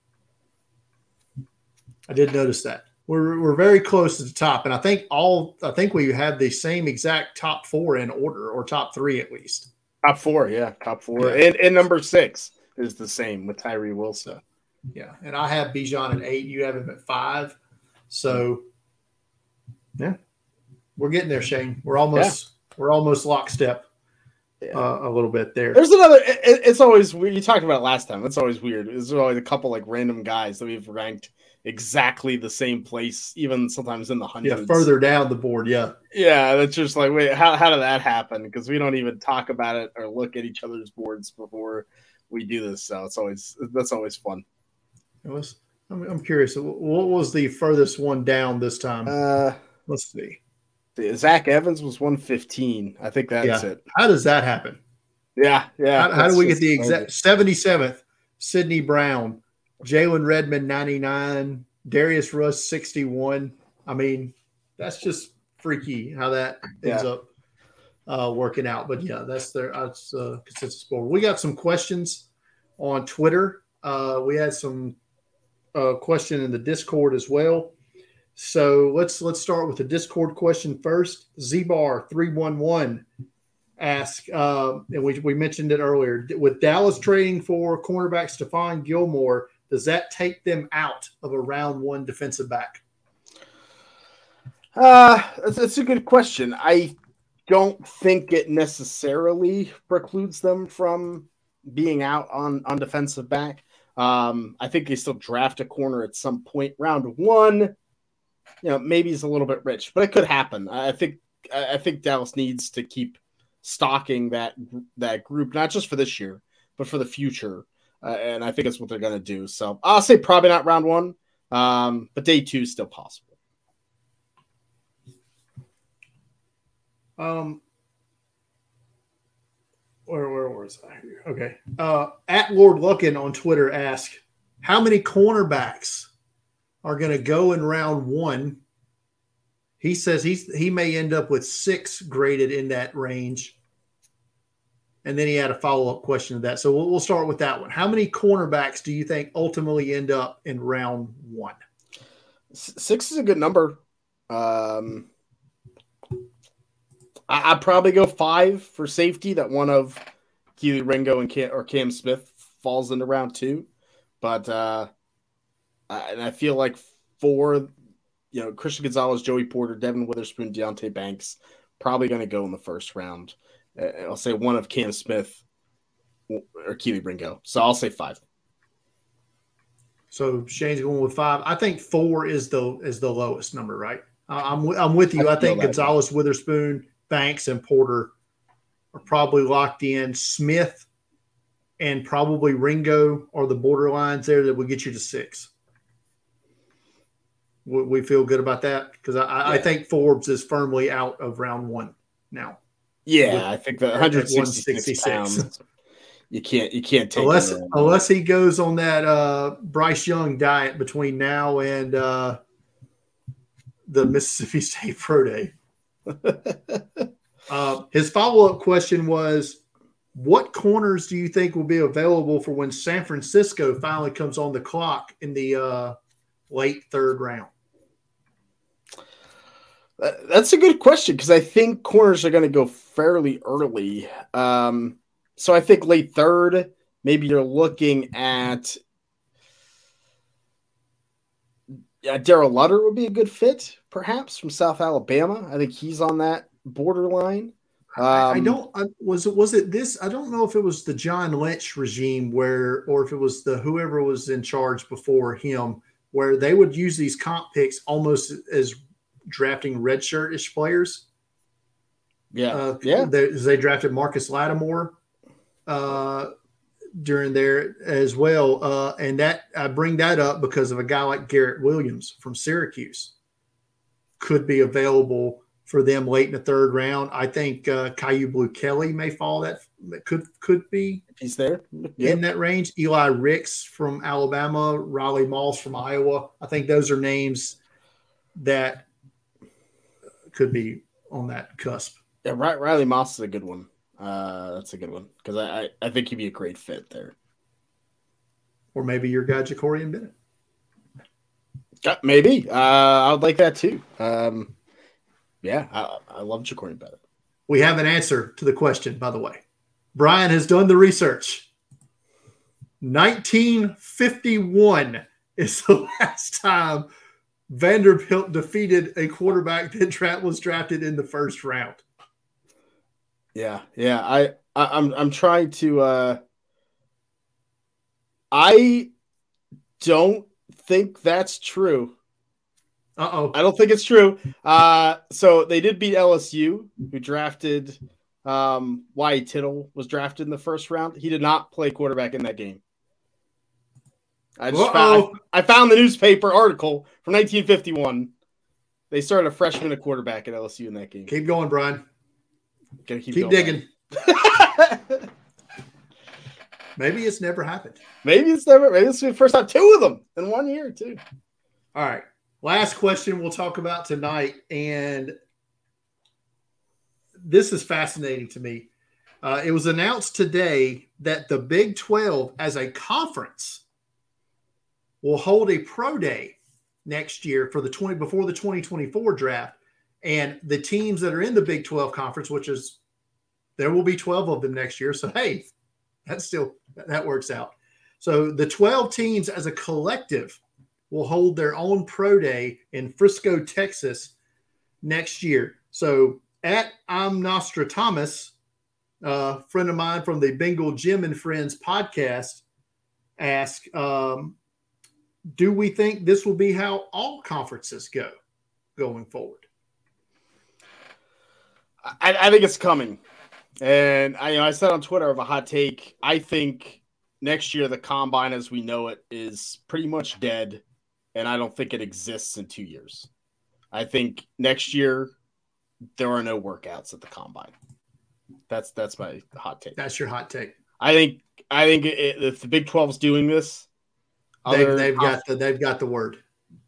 I did notice that we're we're very close to the top, and I think all I think we have the same exact top four in order, or top three at least. Top four, yeah, top four, yeah. and, and number six is the same with Tyree Wilson. Yeah, and I have Bijan at eight. You have him at five. So, yeah, we're getting there, Shane. We're almost yeah. we're almost lockstep. Yeah. Uh, a little bit there. There's another. It, it's always weird. You talked about last time. It's always weird. There's always a couple like random guys that we've ranked exactly the same place, even sometimes in the hundreds. Yeah, further down the board. Yeah. Yeah, that's just like, wait, how, how did that happen? Because we don't even talk about it or look at each other's boards before we do this. So it's always that's always fun. It was. I'm, I'm curious. What was the furthest one down this time? Uh, Let's see. Zach Evans was 115. I think that's yeah. it. How does that happen? Yeah, yeah. How, how do we get the exact 77th? Sydney Brown, Jalen Redmond 99, Darius Rush 61. I mean, that's just freaky how that ends yeah. up uh, working out. But yeah, that's their that's uh, consensus board. We got some questions on Twitter. Uh, we had some uh, question in the Discord as well. So let's let's start with the Discord question first. Zbar three one one ask, uh, and we, we mentioned it earlier. With Dallas trading for cornerback Stephon Gilmore, does that take them out of a round one defensive back? Uh, that's, that's a good question. I don't think it necessarily precludes them from being out on on defensive back. Um, I think they still draft a corner at some point. Round one, you know, maybe he's a little bit rich, but it could happen. I think I think Dallas needs to keep stocking that that group, not just for this year, but for the future. Uh, and I think that's what they're going to do. So I'll say probably not round one, um, but day two is still possible. Um, where where was I? Okay. Uh, at Lord Luckin on Twitter asked, how many cornerbacks are going to go in round one? He says he's he may end up with six graded in that range. And then he had a follow up question to that. So we'll, we'll start with that one. How many cornerbacks do you think ultimately end up in round one? Six is a good number. Um, I, would probably go five for safety. That one of Kelee Ringo and Cam, or Cam Smith falls into round two, but uh, and I feel like four, you know, Christian Gonzalez, Joey Porter, Devon Witherspoon, Deonte Banks, probably going to go in the first round. Uh, I'll say one of Cam Smith or Kelee Ringo. So I'll say five. So Shane's going with five. I think four is the is the lowest number, right? I'm I'm with you. I, I think Gonzalez, Witherspoon, Banks and Porter are probably locked in. Smith and probably Ringo are the borderlines there that will get you to six. We feel good about that because I, yeah. I, think Forbes is firmly out of round one now. Yeah, With, I think the 166 pounds. You can't you can't take unless unless he goes on that uh, Bryce Young diet between now and uh, the Mississippi State Pro Day. uh, his follow up question was What corners do you think will be available for when San Francisco finally comes on the clock in the uh, late third round? That's a good question because I think corners are going to go fairly early. Um, so I think late third, maybe you're looking at yeah, Darrell Luter would be a good fit, perhaps from South Alabama. I think he's on that borderline. Um, I don't. I, was it was it this? I don't know if it was the John Lynch regime where, or if it was the whoever was in charge before him, where they would use these comp picks almost as drafting redshirtish players. Yeah, uh, yeah. They, they drafted Marcus Lattimore. Uh, during there as well. Uh, and that I bring that up because of a guy like Garrett Williams from Syracuse could be available for them late in the third round. I think uh, Kyu Blu Kelly may fall that could could be if he's there in that range. Eli Ricks from Alabama, Riley Moss from Iowa. I think those are names that could be on that cusp. Yeah, Riley Moss is a good one. Uh, that's a good one because I, I, I think he'd be a great fit there. Or maybe your guy Jakorian Bennett. Yeah, maybe. Uh, I would like that too. Um, yeah, I, I love Jakorian Bennett. We have an answer to the question, by the way. Brian has done the research. 1951 is the last time Vanderbilt defeated a quarterback that was drafted in the first round. Yeah, yeah. I, I am I'm, I'm trying to. uh I don't think that's true. Uh oh. I don't think it's true. Uh, so they did beat LSU, who drafted um, Y. Tittle was drafted in the first round. He did not play quarterback in that game. I just found, I, I found the newspaper article from 1951. They started a freshman at quarterback at LSU in that game. Keep going, Brian. Keep, keep digging. maybe it's never happened. Maybe it's never. Maybe it's the first time. Two of them in one year, too. All right. Last question we'll talk about tonight, and this is fascinating to me. Uh, it was announced today that the Big 12 as a conference will hold a pro day next year for the 20 before the 2024 draft. And the teams that are in the Big 12 conference, which is there will be 12 of them next year. So hey, that's still that works out. So the 12 teams as a collective will hold their own pro day in Frisco, Texas next year. So at I'm Nostradamus, a friend of mine from the Bengal Jim and Friends podcast, asked, um, "Do we think this will be how all conferences go going forward?" I, I think it's coming, and I, you know, I said on Twitter of a hot take. I think next year the combine as we know it is pretty much dead, and I don't think it exists in two years. I think next year there are no workouts at the combine. That's that's my hot take. That's your hot take. I think I think it, if the Big 12 is doing this, they've, they've got the they've got the word.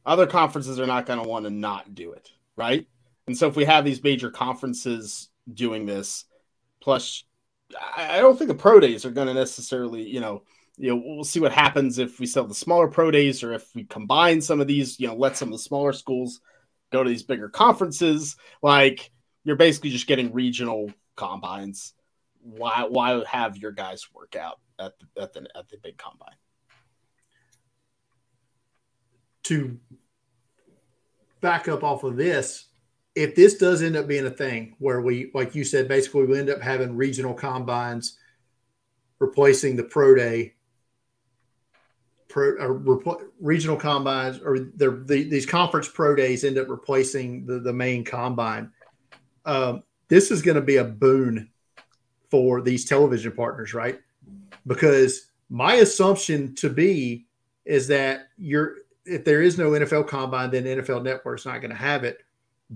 Other conferences are not going to want to not do it, right? And so if we have these major conferences doing this, plus I, I don't think the pro days are going to necessarily, you know, you know, we'll see what happens if we sell the smaller pro days or if we combine some of these, you know, let some of the smaller schools go to these bigger conferences. Like you're basically just getting regional combines. Why why have your guys work out at the, at the at the big combine? To back up off of this, if this does end up being a thing where we, like you said, basically we end up having regional combines replacing the pro day pro, uh, regional combines or the, these conference pro days end up replacing the, the main combine. Um, this is going to be a boon for these television partners, right? Because my assumption to be is that you're if there is no NFL combine, then NFL Network's not going to have it.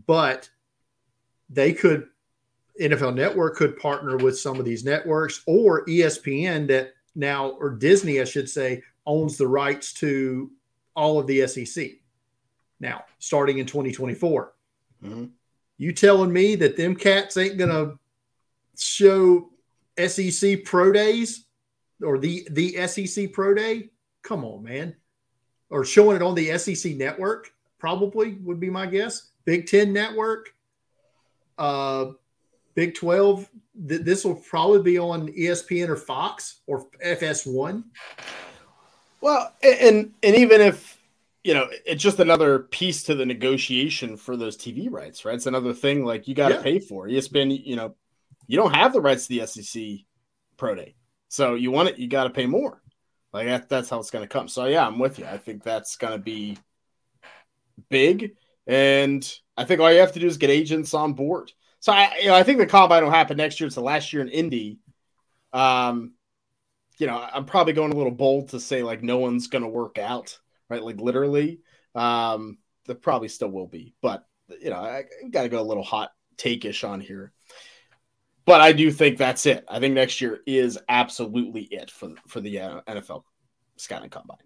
But they could NFL Network could partner with some of these networks or ESPN that now or Disney, I should say, owns the rights to all of the SEC now, starting in 2024. Mm-hmm. You telling me that them cats ain't gonna show SEC pro days or the the SEC pro day? Come on, man. Or showing it on the SEC network, probably would be my guess. Big Ten network, uh, Big 12. Th- this will probably be on ESPN or Fox or FS1. Well, and and even if you know, it's just another piece to the negotiation for those TV rights, right? It's another thing like you got to yeah. pay for. ESPN, you know, you don't have the rights to the SEC Pro Day, so you want it, you got to pay more. Like that, that's how it's going to come. So yeah, I'm with you. I think that's going to be big, and I think all you have to do is get agents on board. So I, you know, I think the combine will happen next year. It's the last year in Indy. Um, you know, I'm probably going a little bold to say like no one's going to work out, right? Like literally, um, there probably still will be, but you know, I got to go a little hot take-ish on here. But I do think that's it. I think next year is absolutely it for for the uh, NFL scouting combine.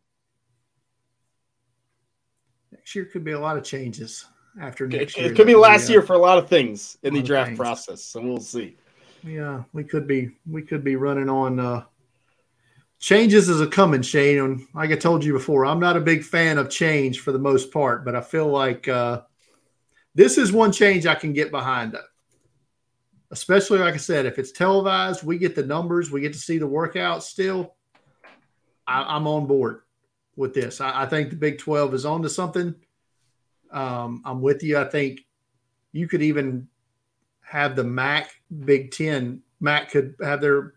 Next year could be a lot of changes after next it, year. It could be last year for a lot of things in the draft process, so we'll see. Yeah, we could be we could be running on uh changes is a coming, Shane. And like I told you before, I'm not a big fan of change for the most part, but I feel like uh this is one change I can get behind. Especially like I said, if it's televised, we get the numbers, we get to see the workouts still. I, am on board with this. I, I, think the Big 12 is on to something. Um, I'm with you. I think you could even have the MAC Big Ten. MAC could have their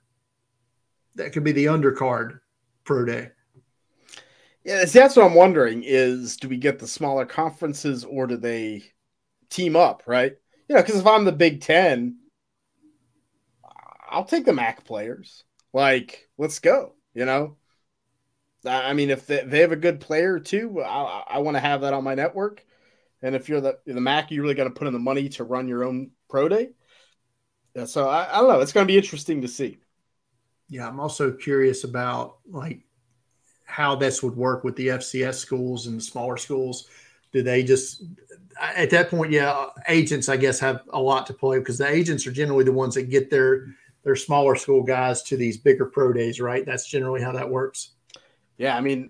that could be the undercard pro day. Yeah, that's what I'm wondering is do we get the smaller conferences or do they team up, right? You know, because if I'm the Big Ten, I'll take the MAC players. Like, let's go, you know? I mean, if they, they have a good player too, I, I want to have that on my network. And if you're the the MAC, you really got to put in the money to run your own pro day. So I, I don't know. It's going to be interesting to see. Yeah, I'm also curious about like how this would work with the FCS schools and the smaller schools. Do they just at that point? Yeah, agents I guess have a lot to play because the agents are generally the ones that get their their smaller school guys to these bigger pro days, right? That's generally how that works. Yeah, I mean,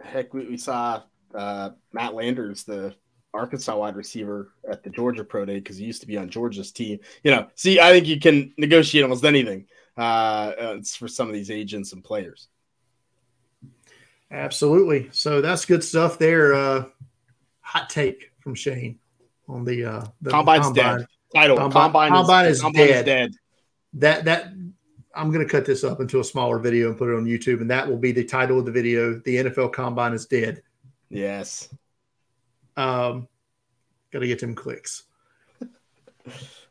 heck, we, we saw uh, Matt Landers, the Arkansas wide receiver, at the Georgia Pro Day because he used to be on Georgia's team. You know, see, I think you can negotiate almost anything uh, it's for some of these agents and players. Absolutely. So that's good stuff there. Uh, hot take from Shane on the, uh, the combine's combine. dead. Title combine, combine, combine is, is, dead. dead. That that I'm going to cut this up into a smaller video and put it on YouTube, and that will be the title of the video. The NFL Combine is dead. Yes. Um, got to get them clicks.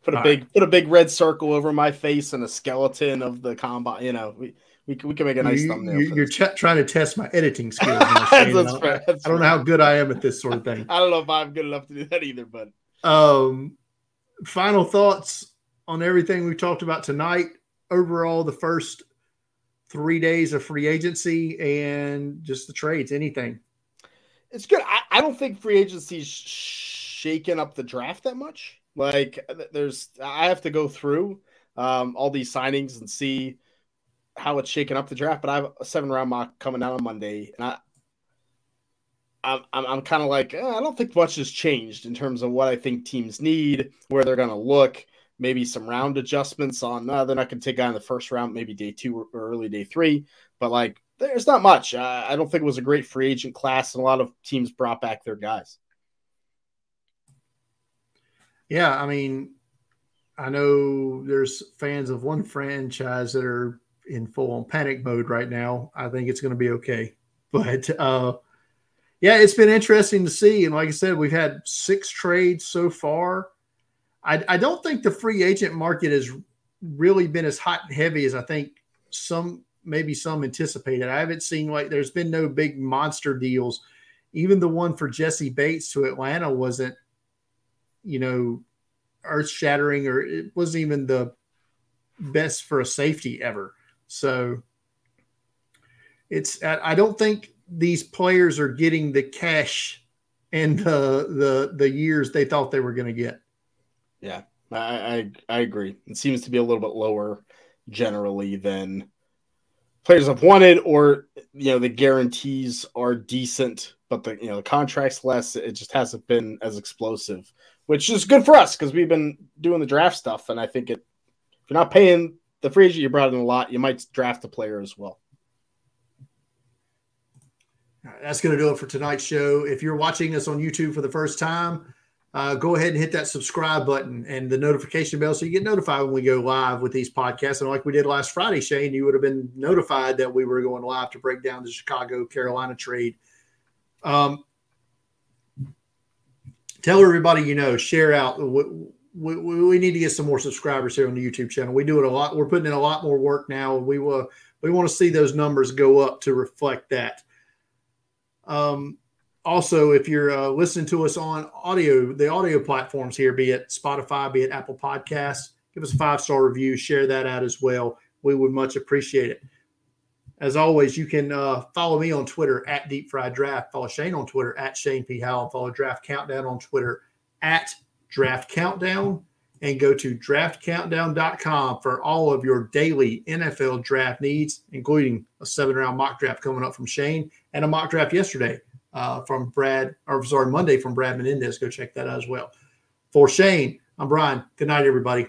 put a All big right. put a big red circle over my face and a skeleton of the combine. You know, we we, we can make a nice you, thumbnail. You, are ch- trying to test my editing skills. I, I, don't know how good I am at this sort of thing. I don't know if I'm good enough to do that either. But um, final thoughts on everything we talked about tonight overall the first three days of free agency and just the trades, anything? It's good. I, I don't think free agency's shaking up the draft that much. Like there's, I have to go through um, all these signings and see how it's shaking up the draft. But I have a seven round mock coming out on Monday, and I, I'm, I'm, I'm kind of like, eh, I don't think much has changed in terms of what I think teams need, where they're going to look maybe some round adjustments on uh, they're not going to take guy in the first round, maybe day two or early day three. But like, there's not much. I don't think it was a great free agent class, and a lot of teams brought back their guys. Yeah, I mean, I know there's fans of one franchise that are in full on panic mode right now. I think it's going to be okay, but uh, yeah, it's been interesting to see. And like I said, we've had six trades so far. I, I don't think the free agent market has really been as hot and heavy as I think some maybe some anticipated. I haven't seen like there's been no big monster deals. Even the one for Jessie Bates to Atlanta wasn't, you know, earth shattering or it wasn't even the best for a safety ever. So it's I don't think these players are getting the cash and the the the years they thought they were going to get. Yeah, I, I, I agree. It seems to be a little bit lower generally than players have wanted, or you know the guarantees are decent, but the you know the contracts less. It just hasn't been as explosive, which is good for us because we've been doing the draft stuff, and I think it. If you're not paying the free agent you brought in a lot, you might draft a player as well. That's going to do it for tonight's show. If you're watching us on YouTube for the first time, uh, go ahead and hit that subscribe button and the notification bell so you get notified when we go live with these podcasts. And like we did last Friday, Shane, you would have been notified that we were going live to break down the Chicago Carolina trade. Um, tell everybody you know, share out. We, we, we, need to get some more subscribers here on the YouTube channel. We do it a lot. We're putting in a lot more work now. We will. We want to see those numbers go up to reflect that. Um, also, if you're uh, listening to us on audio, the audio platforms here, be it Spotify, be it Apple Podcasts, give us a five star review, share that out as well. We would much appreciate it. As always, you can uh, follow me on Twitter at Deep Fried Draft. Follow Shane on Twitter at Shane P. Hallam. Follow Draft Countdown on Twitter at Draft Countdown. And go to draftcountdown.com for all of your daily NFL draft needs, including a seven round mock draft coming up from Shane and a mock draft yesterday uh, from Brad, or sorry, Monday from Brad Menendez. Go check that out as well. For Shane, I'm Brian. Good night, everybody.